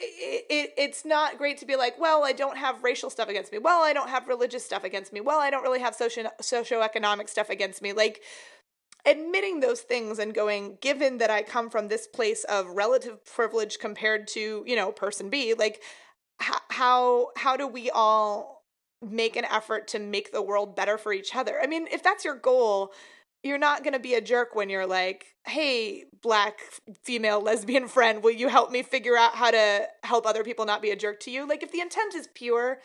it, it, it's not great to be like, well, I don't have racial stuff against me. Well, I don't have religious stuff against me. Well, I don't really have socio socioeconomic stuff against me. Like admitting those things and going, given that I come from this place of relative privilege compared to, you know, person B, like how how do we all make an effort to make the world better for each other? I mean, if that's your goal, you're not going to be a jerk when you're like, "Hey, black female lesbian friend, will you help me figure out how to help other people not be a jerk to you?" Like if the intent is pure,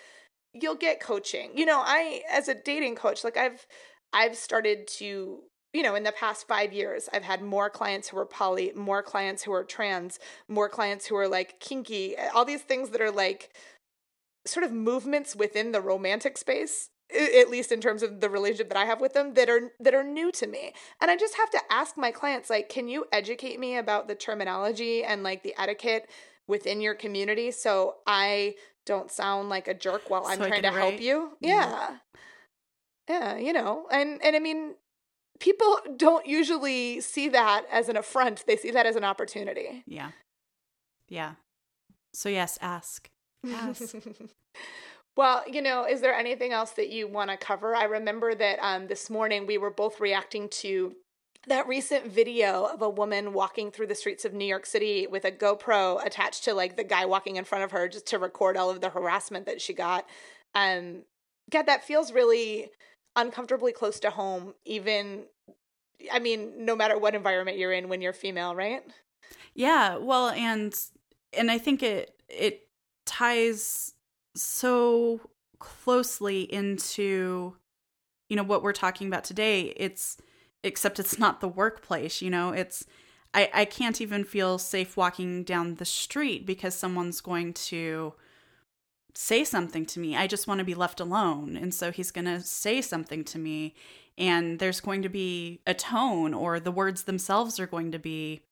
you'll get coaching. You know, I as a dating coach, like I've I've started to you know, in the past five years, I've had more clients who are poly, more clients who are trans, more clients who are like kinky, eh, all these things that are like sort of movements within the romantic space at least in terms of the relationship that I have with them that are that are new to me. And I just have to ask my clients like can you educate me about the terminology and like the etiquette within your community so I don't sound like a jerk while I'm so trying to write. help you? Yeah. yeah. Yeah, you know. And and I mean people don't usually see that as an affront. They see that as an opportunity. Yeah. Yeah. So yes, ask. Ask. (laughs) well, you know, is there anything else that you want to cover? I remember that um, this morning we were both reacting to that recent video of a woman walking through the streets of New York City with a GoPro attached to like the guy walking in front of her just to record all of the harassment that she got. Um, God, that feels really uncomfortably close to home, even, I mean, no matter what environment you're in when you're female, right? Yeah. Well, and, and I think it, it ties so closely into, you know, what we're talking about today. It's, except it's not the workplace, you know, it's, I, I can't even feel safe walking down the street because someone's going to, say something to me. I just want to be left alone. And so he's going to say something to me and there's going to be a tone or the words themselves are going to be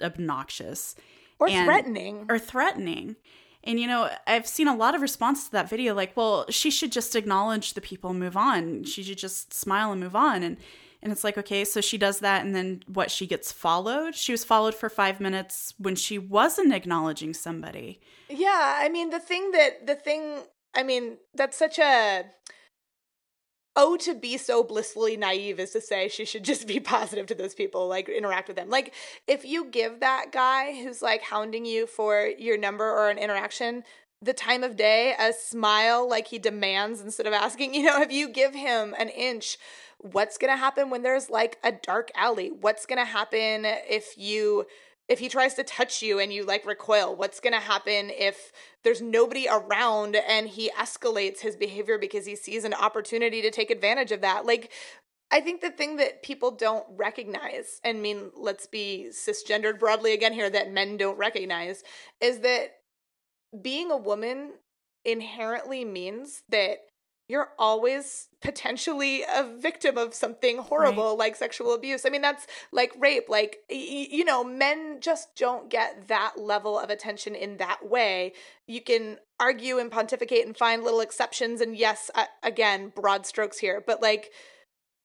obnoxious or and, threatening or threatening. And you know, I've seen a lot of response to that video like, well, she should just acknowledge the people and move on. She should just smile and move on and and it's like, okay, so she does that, and then what? She gets followed. She was followed for five minutes when she wasn't acknowledging somebody. Yeah, I mean, the thing that, the thing, I mean, that's such a, oh, to be so blissfully naive is to say she should just be (laughs) positive to those people, like interact with them. Like, if you give that guy who's like hounding you for your number or an interaction the time of day, a smile like he demands instead of asking, (laughs) you know, if you give him an inch, what's going to happen when there's like a dark alley? What's going to happen if you if he tries to touch you and you like recoil what's going to happen if there's nobody around and he escalates his behavior because he sees an opportunity to take advantage of that like I think the thing that people don't recognize, and mean, let's be cisgendered broadly again here, that men don't recognize, is that being a woman inherently means that you're always potentially a victim of something horrible right. like sexual abuse. I mean, that's like rape. Like, y- you know, men just don't get that level of attention in that way. You can argue and pontificate and find little exceptions. And yes, uh, again, broad strokes here, but like,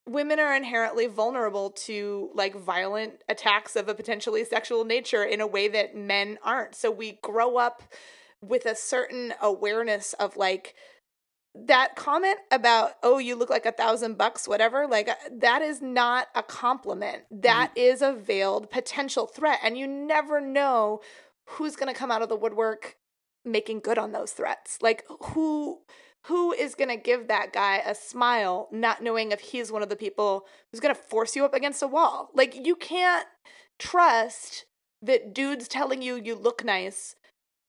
women are inherently vulnerable to like violent attacks of a potentially sexual nature in a way that men aren't. So we grow up with a certain awareness of like that comment about oh you look like a thousand bucks whatever like uh, that is not a compliment. That mm. is a veiled potential threat and you never know who's going to come out of the woodwork making good on those threats. Like who who is going to give that guy a smile not knowing if he's one of the people who's going to force you up against a wall? Like you can't trust that dudes telling you you look nice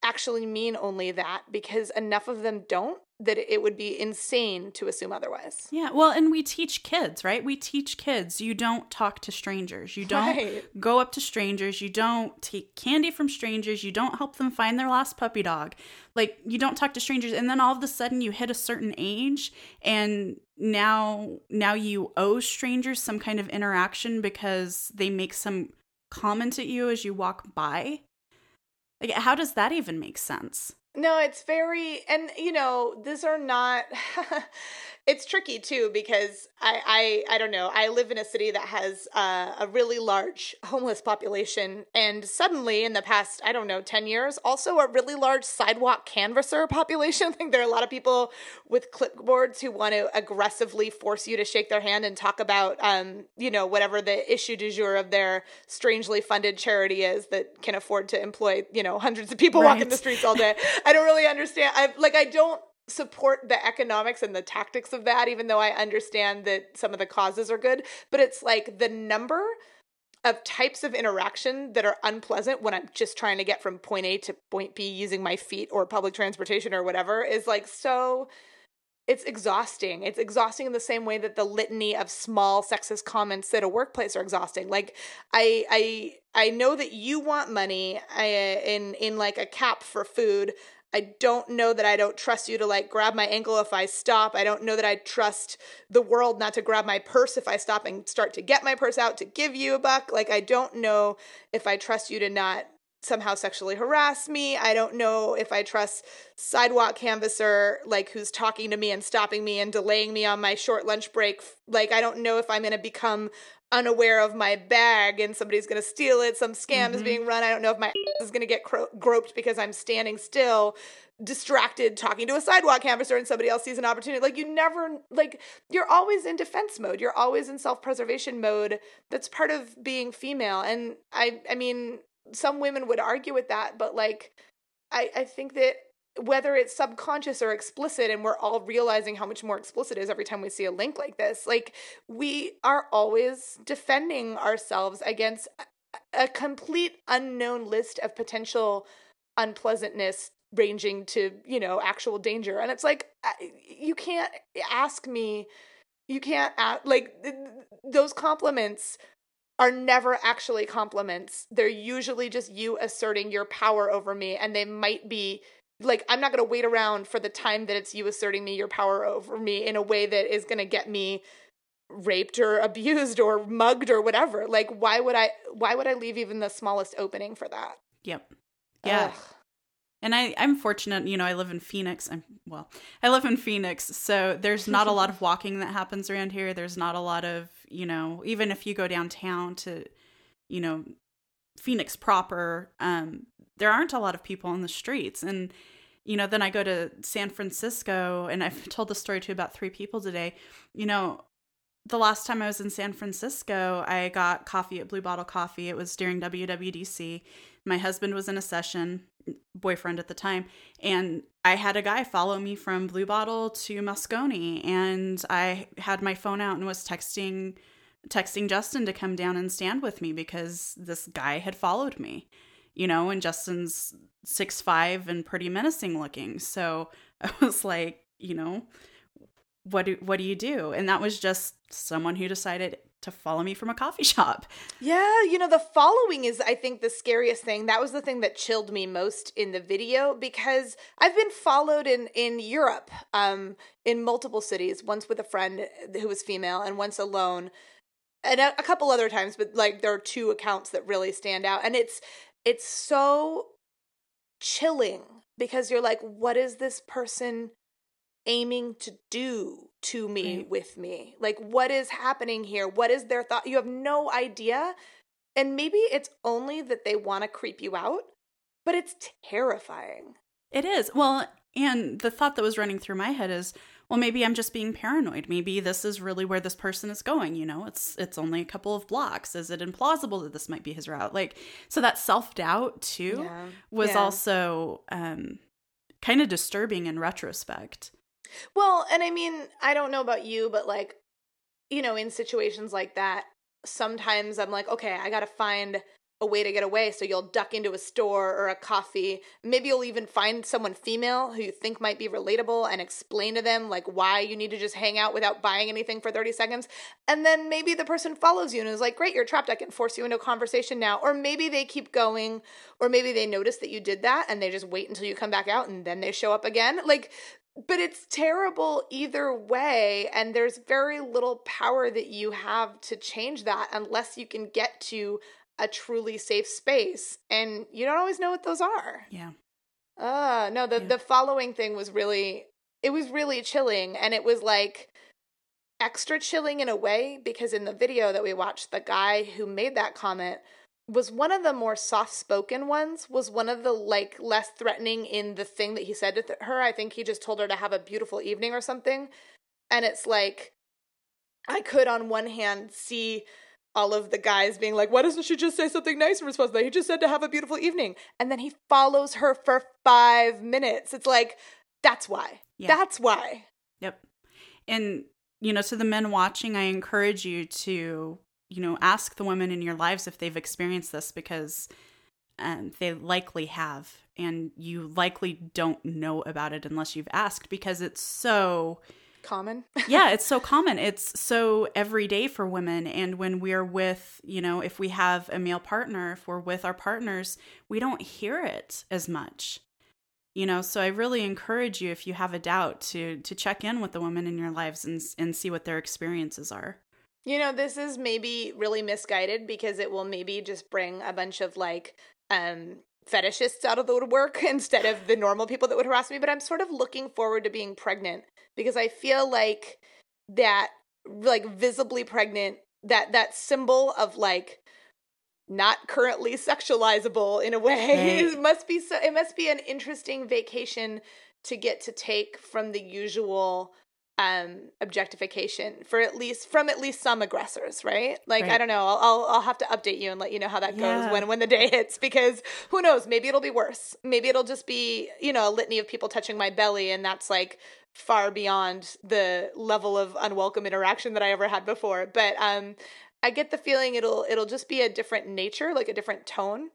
actually mean only that because enough of them don't that it would be insane to assume otherwise. Yeah, well, and we teach kids, right? We teach kids you don't talk to strangers. You don't right. go up to strangers. You don't take candy from strangers. You don't help them find their last puppy dog. Like, you don't talk to strangers. And then all of a sudden you hit a certain age and now now you owe strangers some kind of interaction because they make some comment at you as you walk by. Like, how does that even make sense? No, it's very, and you know, these are not. (laughs) it's tricky too because I, I I don't know. I live in a city that has uh, a really large homeless population, and suddenly in the past I don't know ten years, also a really large sidewalk canvasser (laughs) population. I think there are a lot of people with clipboards who want to aggressively force you to shake their hand and talk about um you know whatever the issue du jour of their strangely funded charity is that can afford to employ you know hundreds of people right. walking the streets all day. I don't really understand. I like I don't support the economics and the tactics of that, even though I understand that some of the causes are good. But it's like the number of types of interaction that are unpleasant when I'm just trying to get from point A to point B using my feet or public transportation or whatever is like so it's exhausting. It's exhausting in the same way that the litany of small sexist comments at a workplace are exhausting. Like I I I know that you want money I, in in like a cap for food. I don't know that I don't trust you to like grab my ankle if I stop. I don't know that I trust the world not to grab my purse if I stop and start to get my purse out to give you a buck. Like, I don't know if I trust you to not somehow sexually harass me. I don't know if I trust sidewalk canvasser like who's talking to me and stopping me and delaying me on my short lunch break. Like I don't know if I'm going to become unaware of my bag and somebody's going to steal it. Some scam mm-hmm. is being run. I don't know if my (laughs) is going to get cro- groped because I'm standing still, distracted, talking to a sidewalk canvasser, and somebody else sees an opportunity. Like you never, like you're always in defense mode. You're always in self preservation mode. That's part of being female. And I, I mean, some women would argue with that, but like, I, I think that whether it's subconscious or explicit and we're all realizing how much more explicit is every time we see a link like this like we are always defending ourselves against a complete unknown list of potential unpleasantness ranging to you know actual danger. And it's like you can't ask me you can't ask, like those compliments are never actually compliments. They're usually just you asserting your power over me and they might be like I'm not going to wait around for the time that it's you asserting me your power over me in a way that is going to get me raped or (laughs) abused or mugged or whatever. Like why would I why would I leave even the smallest opening for that? Yep. Yeah. Ugh. And I I'm fortunate, you know, I live in Phoenix. I'm well, I live in Phoenix, so there's not a lot of walking that happens around here. There's not a lot of, you know, even if you go downtown to, you know, Phoenix proper, um, there aren't a lot of people on the streets. And, you know, then I go to San Francisco and I've (laughs) told the story to about three people today. You know, the last time I was in San Francisco, I got coffee at Blue Bottle Coffee. It was during WWDC. My husband was in a session, boyfriend at the time, and I had a guy follow me from Blue Bottle to Moscone, and I had my phone out and was texting texting Justin to come down and stand with me because this guy had followed me, you know, and Justin's six five and pretty menacing looking. So (laughs) I was like, you know, what do what do you do? And that was just someone who decided to follow me from a coffee (laughs) shop. Yeah, you know, the following is, I think, the scariest thing. That was the thing that chilled me most in the video because I've been followed in in Europe, um, in multiple cities. Once with a friend who was female, and once alone, and a, a couple other times. But like, there are two accounts that really stand out, and it's it's so chilling because you're like, what is this person aiming to do to me right. with me? Like, what is happening here? What is their thought? You have no idea. And maybe it's only that they want to creep you out, but it's terrifying. It is. Well, and the thought that was running through my head is, well, maybe I'm just being paranoid. Maybe this is really where this person is going, you know? It's it's only a couple of blocks. Is it implausible that this might be his route? Like so that self-doubt too yeah. was yeah. also um kind of disturbing in retrospect. Well, and I mean, I don't know about you, but like, you know, in situations like that, sometimes I'm like, okay, I got to find a way to get away. So you'll duck into a store or a coffee. Maybe you'll even find someone female who you think might be relatable and explain to them like why you need to just hang out without buying anything for 30 seconds. And then maybe the person follows you and is like, great, you're trapped. I can force you into a conversation now. Or maybe they keep going, or maybe they notice that you did that and they just wait until you come back out and then they show up again. Like but it's terrible either way and there's very little power that you have to change that unless you can get to a truly safe space and you don't always know what those are. Yeah. Uh no the yeah. the following thing was really it was really chilling and it was like extra chilling in a way because in the video that we watched the guy who made that comment was one of the more soft spoken ones was one of the like less threatening in the thing that he said to th- her. I think he just told her to have a beautiful evening or something and it's like i could on one hand see all of the guys being like why doesn't she just say something nice in response? To that he just said to have a beautiful evening. And then he follows her for five minutes. It's like that's why. Yeah. that's why. Yep. And you know to the men watching i encourage you to you know, ask the women in your lives if they've experienced this because um, they likely have. And you likely don't know about it unless you've asked because it's so common. (laughs) yeah, it's so common. It's so everyday for women. And when we're with, you know, if we have a male partner, if we're with our partners, we don't hear it as much. You know, so I really encourage you if you have a doubt to to check in with the women in your lives and and see what their experiences are. You know, this is maybe really misguided because it will maybe just bring a bunch of like um fetishists out of the woodwork (laughs) instead of the normal people that would harass me, but I'm sort of looking forward to being pregnant because I feel like that like visibly pregnant that that symbol of like not currently sexualizable in a way right. (laughs) it must be so it must be an interesting vacation to get to take from the usual um objectification for at least from at least some aggressors right? Like right. i don't know. I'll, I'll, I'll have to update you and let you know how that yeah. goes when when the day (laughs) hits because who knows? Maybe it'll be worse. Maybe it'll just be you know a litany of people touching my belly and that's like far beyond the level of unwelcome interaction that i ever had before. But um i get the feeling it'll it'll just be a different nature like a different tone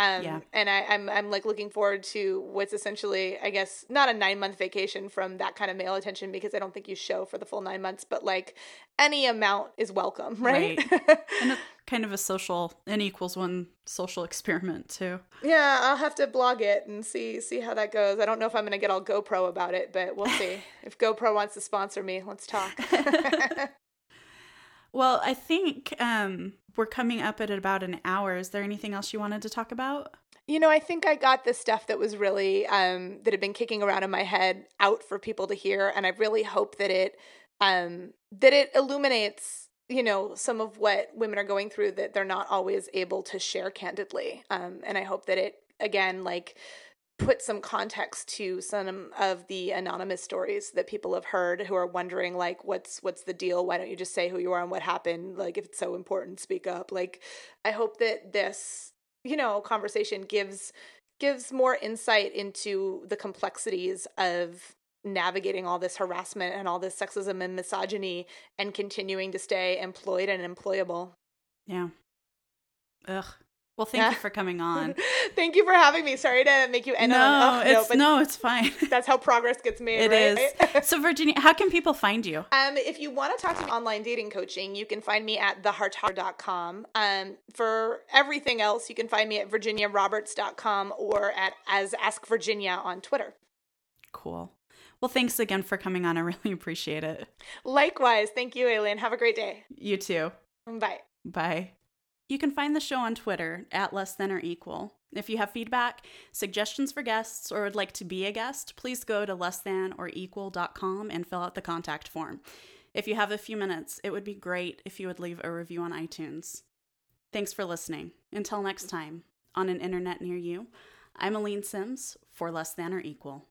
um, yeah. and I, I'm I'm like looking forward to what's essentially, I guess, not a nine month vacation from that kind of male attention because I don't think you show for the full nine months, but like any amount is welcome, (laughs) right? right. and a, kind of a social n equals one social experiment too. Yeah, I'll have to blog it and see see how that goes. I don't know if I'm gonna get all GoPro about it, but we'll see. (laughs) if GoPro wants to sponsor me, let's talk. (laughs) well, I think um we're coming up at about an hour. Is there anything else you wanted to talk about? You know, I think I got the stuff that was really um, that had been kicking around in my head out for people to hear, and I really hope that it um, that it illuminates you know some of what women are going through that they're not always able to share candidly. Um, and I hope that it again like put some context to some of the anonymous stories that people have heard who are wondering like what's what's the deal why don't you just say who you are and what happened like if it's so important speak up like i hope that this you know conversation gives gives more insight into the complexities of navigating all this harassment and all this sexism and misogyny and continuing to stay employed and employable. Yeah. Ugh. Well, thank Yeah. you for coming (laughs) on. Thank you for having me. Sorry to make you end no, on ugh, it's but no, it's fine. (laughs) that's how progress gets made. It right? is. So, Virginia, how can people find you? Um, if you want to talk to me online dating coaching, you can find me at thehearttalker.com. Um, for everything else, you can find me at virginiaroberts.com or at as Ask Virginia on Twitter. Cool. Well, thanks again for coming on. I really (laughs) appreciate it. Likewise, thank you, Aleen. Have a great day. You too. Bye. Bye. You can find the show on Twitter at less than or equal. If you have feedback, suggestions for guests, or would like to be a guest, please go to less than or equal.com and fill out the contact form. If you have a few minutes, it would be great if you would leave a review on iTunes. Thanks for listening. Until next time, on an internet near you, I'm Aleen Simms for Less Than or Equal.